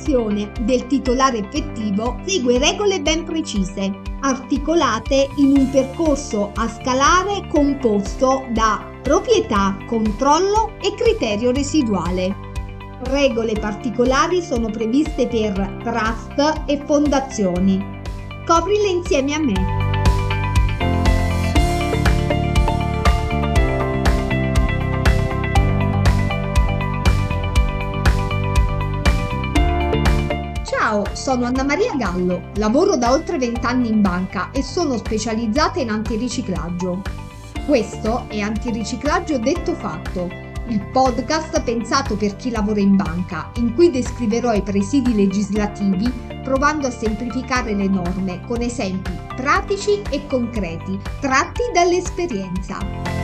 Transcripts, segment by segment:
l'identificazione del titolare effettivo segue regole ben precise, articolate in un percorso a scalare composto da proprietà, controllo e criterio residuale. Regole particolari sono previste per trust e fondazioni. Coprile insieme a me. Ciao, sono Anna Maria Gallo, lavoro da oltre 20 anni in banca e sono specializzata in antiriciclaggio. Questo è Antiriciclaggio detto fatto, il podcast pensato per chi lavora in banca, in cui descriverò i presidi legislativi provando a semplificare le norme con esempi pratici e concreti tratti dall'esperienza.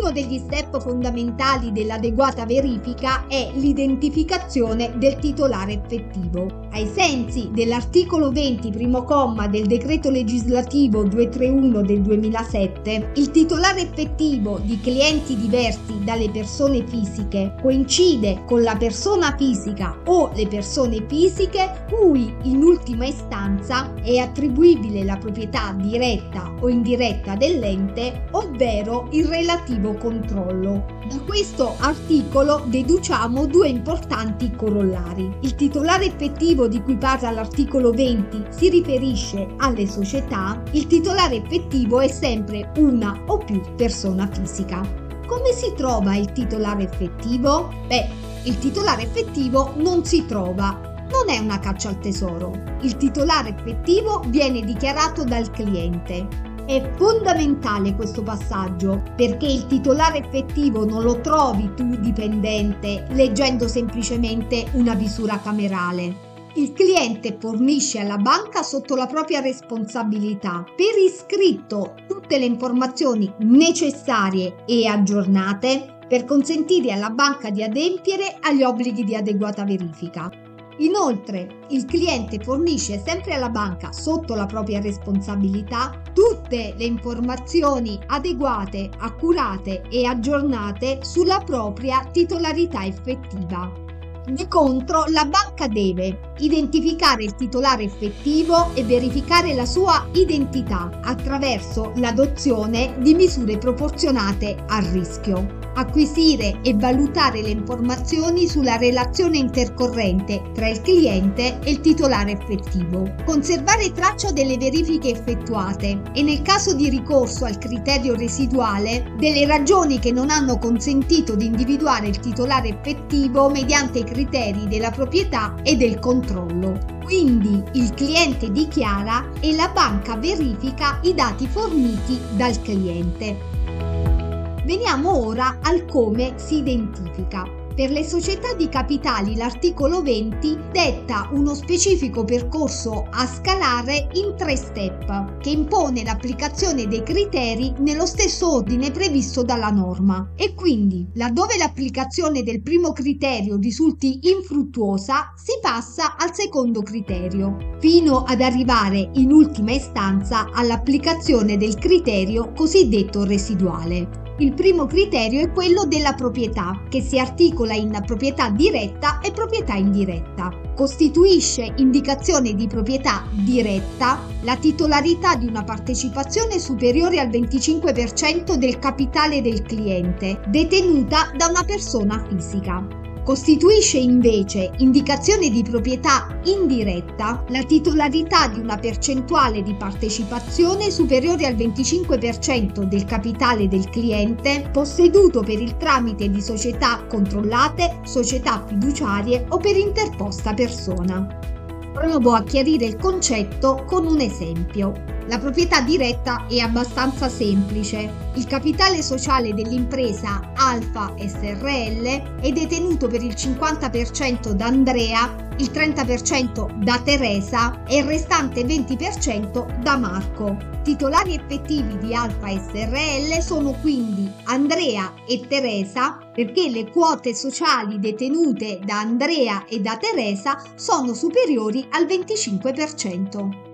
Uno degli step fondamentali dell'adeguata verifica è l'identificazione del titolare effettivo. Ai sensi dell'articolo 20 primo comma del decreto legislativo 231 del 2007, il titolare effettivo di clienti diversi dalle persone fisiche coincide con la persona fisica o le persone fisiche cui in ultima istanza è attribuibile la proprietà diretta o indiretta dell'ente, ovvero il relativo controllo. Da questo articolo deduciamo due importanti corollari. Il titolare effettivo di cui parla l'articolo 20 si riferisce alle società, il titolare effettivo è sempre una o più persona fisica. Come si trova il titolare effettivo? Beh, il titolare effettivo non si trova, non è una caccia al tesoro. Il titolare effettivo viene dichiarato dal cliente. È fondamentale questo passaggio perché il titolare effettivo non lo trovi tu dipendente leggendo semplicemente una visura camerale. Il cliente fornisce alla banca sotto la propria responsabilità per iscritto tutte le informazioni necessarie e aggiornate per consentire alla banca di adempiere agli obblighi di adeguata verifica. Inoltre, il cliente fornisce sempre alla banca sotto la propria responsabilità tutte le informazioni adeguate, accurate e aggiornate sulla propria titolarità effettiva. Di contro, la banca deve identificare il titolare effettivo e verificare la sua identità attraverso l'adozione di misure proporzionate al rischio acquisire e valutare le informazioni sulla relazione intercorrente tra il cliente e il titolare effettivo, conservare traccia delle verifiche effettuate e nel caso di ricorso al criterio residuale delle ragioni che non hanno consentito di individuare il titolare effettivo mediante i criteri della proprietà e del controllo. Quindi il cliente dichiara e la banca verifica i dati forniti dal cliente. Veniamo ora al come si identifica. Per le società di capitali l'articolo 20 detta uno specifico percorso a scalare in tre step che impone l'applicazione dei criteri nello stesso ordine previsto dalla norma e quindi laddove l'applicazione del primo criterio risulti infruttuosa si passa al secondo criterio fino ad arrivare in ultima istanza all'applicazione del criterio cosiddetto residuale. Il primo criterio è quello della proprietà, che si articola in proprietà diretta e proprietà indiretta. Costituisce indicazione di proprietà diretta la titolarità di una partecipazione superiore al 25% del capitale del cliente, detenuta da una persona fisica. Costituisce invece indicazione di proprietà indiretta la titolarità di una percentuale di partecipazione superiore al 25% del capitale del cliente posseduto per il tramite di società controllate, società fiduciarie o per interposta persona. Provo a chiarire il concetto con un esempio. La proprietà diretta è abbastanza semplice. Il capitale sociale dell'impresa Alfa SRL è detenuto per il 50% da Andrea, il 30% da Teresa e il restante 20% da Marco. Titolari effettivi di Alfa SRL sono quindi Andrea e Teresa perché le quote sociali detenute da Andrea e da Teresa sono superiori al 25%.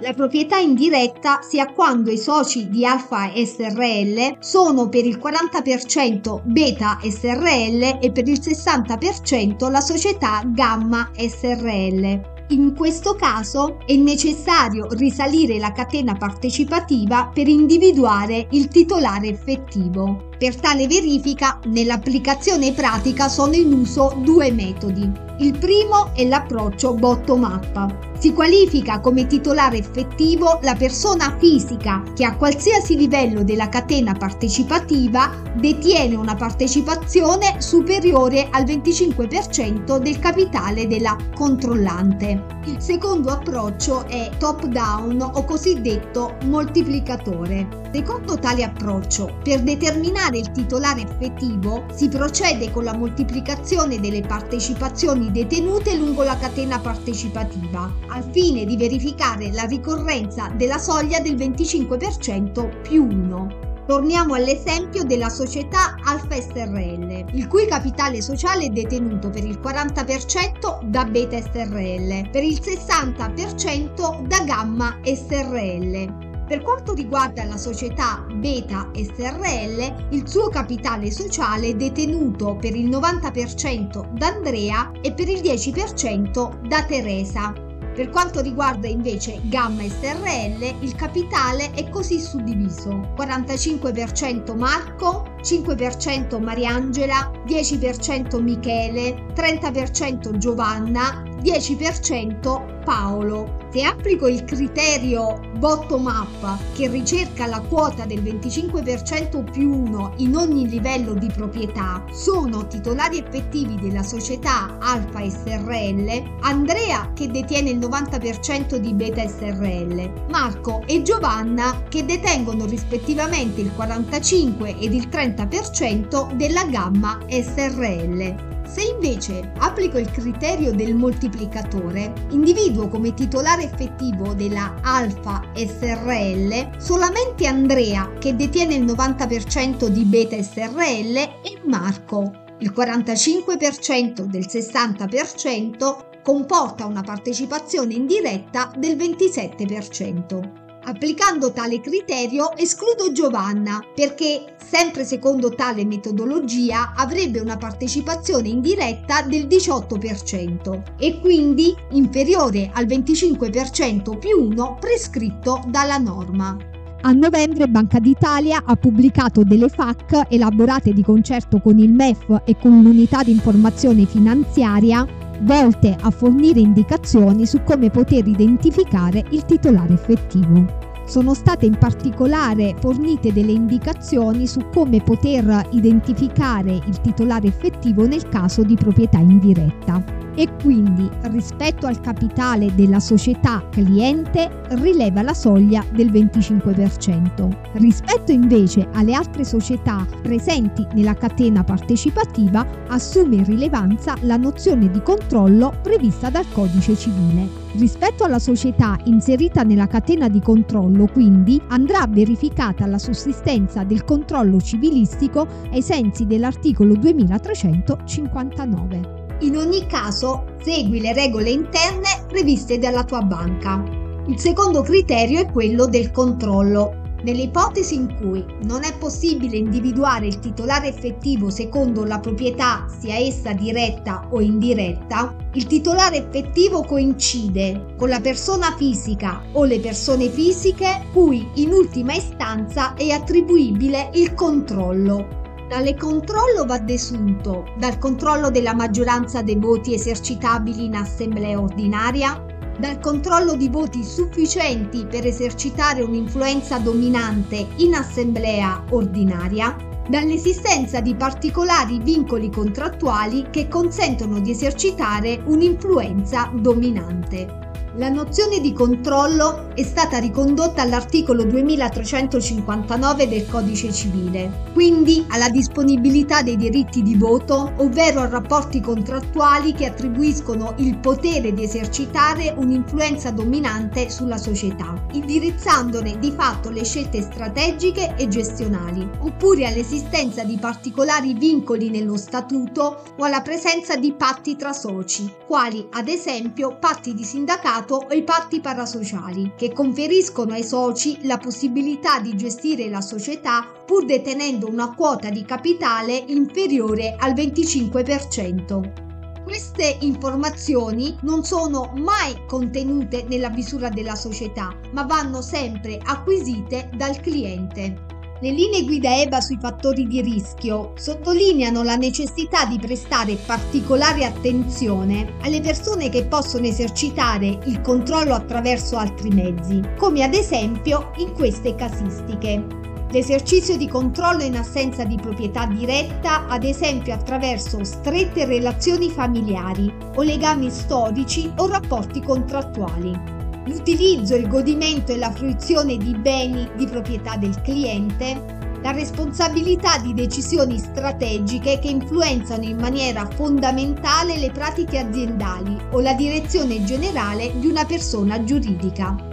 La proprietà indiretta sia quando i soci di Alfa SRL sono per il 40% Beta SRL e per il 60% la società Gamma SRL. In questo caso è necessario risalire la catena partecipativa per individuare il titolare effettivo. Per tale verifica, nell'applicazione pratica sono in uso due metodi. Il primo è l'approccio bottom-up. Si qualifica come titolare effettivo la persona fisica che a qualsiasi livello della catena partecipativa detiene una partecipazione superiore al 25% del capitale della controllante. Il secondo approccio è top-down o cosiddetto moltiplicatore. Secondo tale approccio, per determinare il titolare effettivo si procede con la moltiplicazione delle partecipazioni detenute lungo la catena partecipativa, al fine di verificare la ricorrenza della soglia del 25% più 1. Torniamo all'esempio della società Alfa SRL, il cui capitale sociale è detenuto per il 40% da Beta SRL, per il 60% da Gamma SRL. Per quanto riguarda la società Beta SRL, il suo capitale sociale è detenuto per il 90% da Andrea e per il 10% da Teresa. Per quanto riguarda invece Gamma SRL, il capitale è così suddiviso: 45% Marco, 5% Mariangela, 10% Michele, 30% Giovanna, 10% Paolo. Se applico il criterio bottom up che ricerca la quota del 25% più 1 in ogni livello di proprietà, sono titolari effettivi della società Alfa SRL, Andrea che detiene il 90% di Beta SRL, Marco e Giovanna che detengono rispettivamente il 45 ed il 30% della gamma SRL. Se invece applico il criterio del moltiplicatore, individuo come titolare effettivo della Alfa SRL solamente Andrea che detiene il 90% di Beta SRL e Marco. Il 45% del 60% comporta una partecipazione indiretta del 27%. Applicando tale criterio escludo Giovanna perché, sempre secondo tale metodologia, avrebbe una partecipazione indiretta del 18% e quindi inferiore al 25% più 1 prescritto dalla norma. A novembre Banca d'Italia ha pubblicato delle FAC elaborate di concerto con il MEF e con l'unità di informazione finanziaria volte a fornire indicazioni su come poter identificare il titolare effettivo. Sono state in particolare fornite delle indicazioni su come poter identificare il titolare effettivo nel caso di proprietà indiretta e quindi rispetto al capitale della società cliente rileva la soglia del 25%. Rispetto invece alle altre società presenti nella catena partecipativa assume rilevanza la nozione di controllo prevista dal codice civile. Rispetto alla società inserita nella catena di controllo, quindi, andrà verificata la sussistenza del controllo civilistico ai sensi dell'articolo 2359. In ogni caso, segui le regole interne previste dalla tua banca. Il secondo criterio è quello del controllo. Nelle ipotesi in cui non è possibile individuare il titolare effettivo secondo la proprietà, sia essa diretta o indiretta, il titolare effettivo coincide con la persona fisica o le persone fisiche cui in ultima istanza è attribuibile il controllo. Tale controllo va desunto dal controllo della maggioranza dei voti esercitabili in assemblea ordinaria, dal controllo di voti sufficienti per esercitare un'influenza dominante in assemblea ordinaria, dall'esistenza di particolari vincoli contrattuali che consentono di esercitare un'influenza dominante. La nozione di controllo è stata ricondotta all'articolo 2359 del Codice civile, quindi alla disponibilità dei diritti di voto, ovvero a rapporti contrattuali che attribuiscono il potere di esercitare un'influenza dominante sulla società, indirizzandone di fatto le scelte strategiche e gestionali, oppure all'esistenza di particolari vincoli nello statuto o alla presenza di patti tra soci, quali ad esempio patti di sindacato associato o i patti parasociali, che conferiscono ai soci la possibilità di gestire la società pur detenendo una quota di capitale inferiore al 25%. Queste informazioni non sono mai contenute nella misura della società, ma vanno sempre acquisite dal cliente. Le linee guida EBA sui fattori di rischio sottolineano la necessità di prestare particolare attenzione alle persone che possono esercitare il controllo attraverso altri mezzi, come ad esempio in queste casistiche. L'esercizio di controllo in assenza di proprietà diretta, ad esempio attraverso strette relazioni familiari o legami storici o rapporti contrattuali l'utilizzo, il godimento e la fruizione di beni di proprietà del cliente, la responsabilità di decisioni strategiche che influenzano in maniera fondamentale le pratiche aziendali o la direzione generale di una persona giuridica.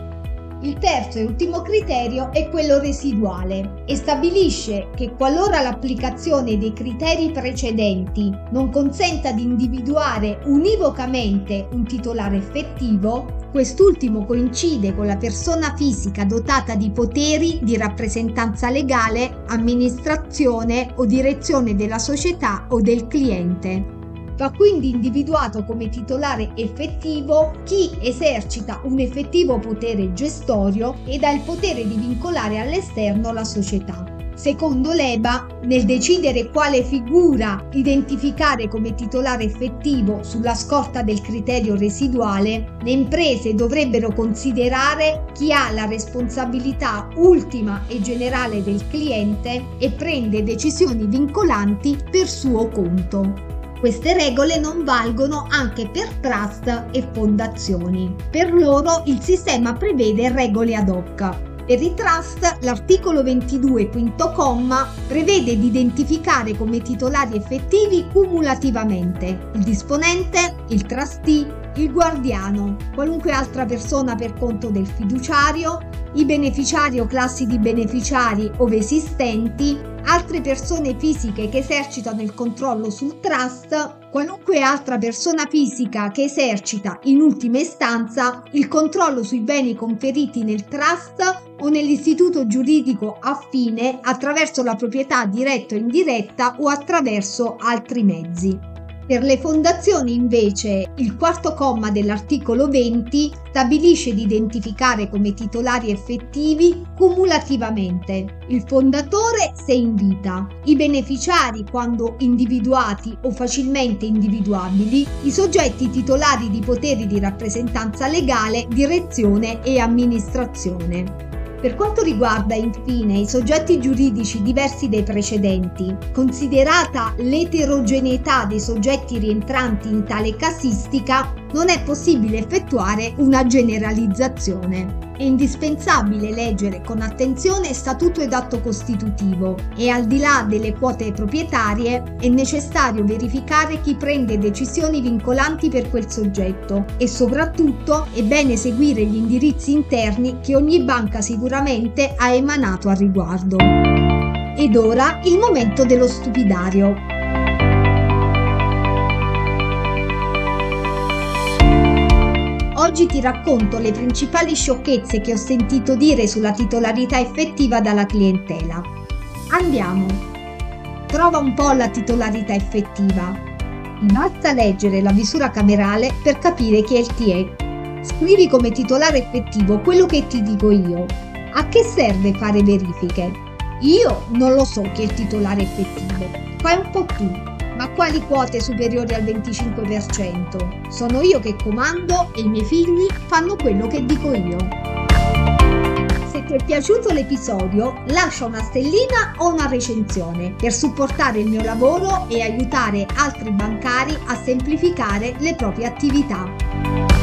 Il terzo e ultimo criterio è quello residuale e stabilisce che qualora l'applicazione dei criteri precedenti non consenta di individuare univocamente un titolare effettivo, quest'ultimo coincide con la persona fisica dotata di poteri di rappresentanza legale, amministrazione o direzione della società o del cliente Va quindi individuato come titolare effettivo chi esercita un effettivo potere gestorio ed ha il potere di vincolare all'esterno la società. Secondo l'EBA, nel decidere quale figura identificare come titolare effettivo sulla scorta del criterio residuale, le imprese dovrebbero considerare chi ha la responsabilità ultima e generale del cliente e prende decisioni vincolanti per suo conto. Queste regole non valgono anche per trust e fondazioni. Per loro il sistema prevede regole ad hoc. Per i trust, l'articolo 22, quinto comma, prevede di identificare come titolari effettivi cumulativamente il disponente, il trustee, il guardiano, qualunque altra persona per conto del fiduciario, i beneficiari o classi di beneficiari ove esistenti, altre persone fisiche che esercitano il controllo sul trust, qualunque altra persona fisica che esercita in ultima istanza il controllo sui beni conferiti nel trust o nell'istituto giuridico affine attraverso la proprietà diretta o indiretta o attraverso altri mezzi. Per le fondazioni invece il quarto comma dell'articolo 20 stabilisce di identificare come titolari effettivi cumulativamente il fondatore se in vita, i beneficiari quando individuati o facilmente individuabili, i soggetti titolari di poteri di rappresentanza legale, direzione e amministrazione. Per quanto riguarda infine i soggetti giuridici diversi dai precedenti, considerata l'eterogeneità dei soggetti rientranti in tale casistica, non è possibile effettuare una generalizzazione. È indispensabile leggere con attenzione statuto ed atto costitutivo e al di là delle quote proprietarie è necessario verificare chi prende decisioni vincolanti per quel soggetto e soprattutto è bene seguire gli indirizzi interni che ogni banca sicuramente ha emanato al riguardo. Ed ora il momento dello stupidario. Oggi ti racconto le principali sciocchezze che ho sentito dire sulla titolarità effettiva dalla clientela. Andiamo! Trova un po' la titolarità effettiva. Basta leggere la visura camerale per capire chi è il TE. Scrivi come titolare effettivo quello che ti dico io. A che serve fare verifiche? Io non lo so chi è il titolare effettivo. Fai un po' tu ma quali quote superiori al 25%? Sono io che comando e i miei figli fanno quello che dico io. Se ti è piaciuto l'episodio, lascia una stellina o una recensione per supportare il mio lavoro e aiutare altri bancari a semplificare le proprie attività.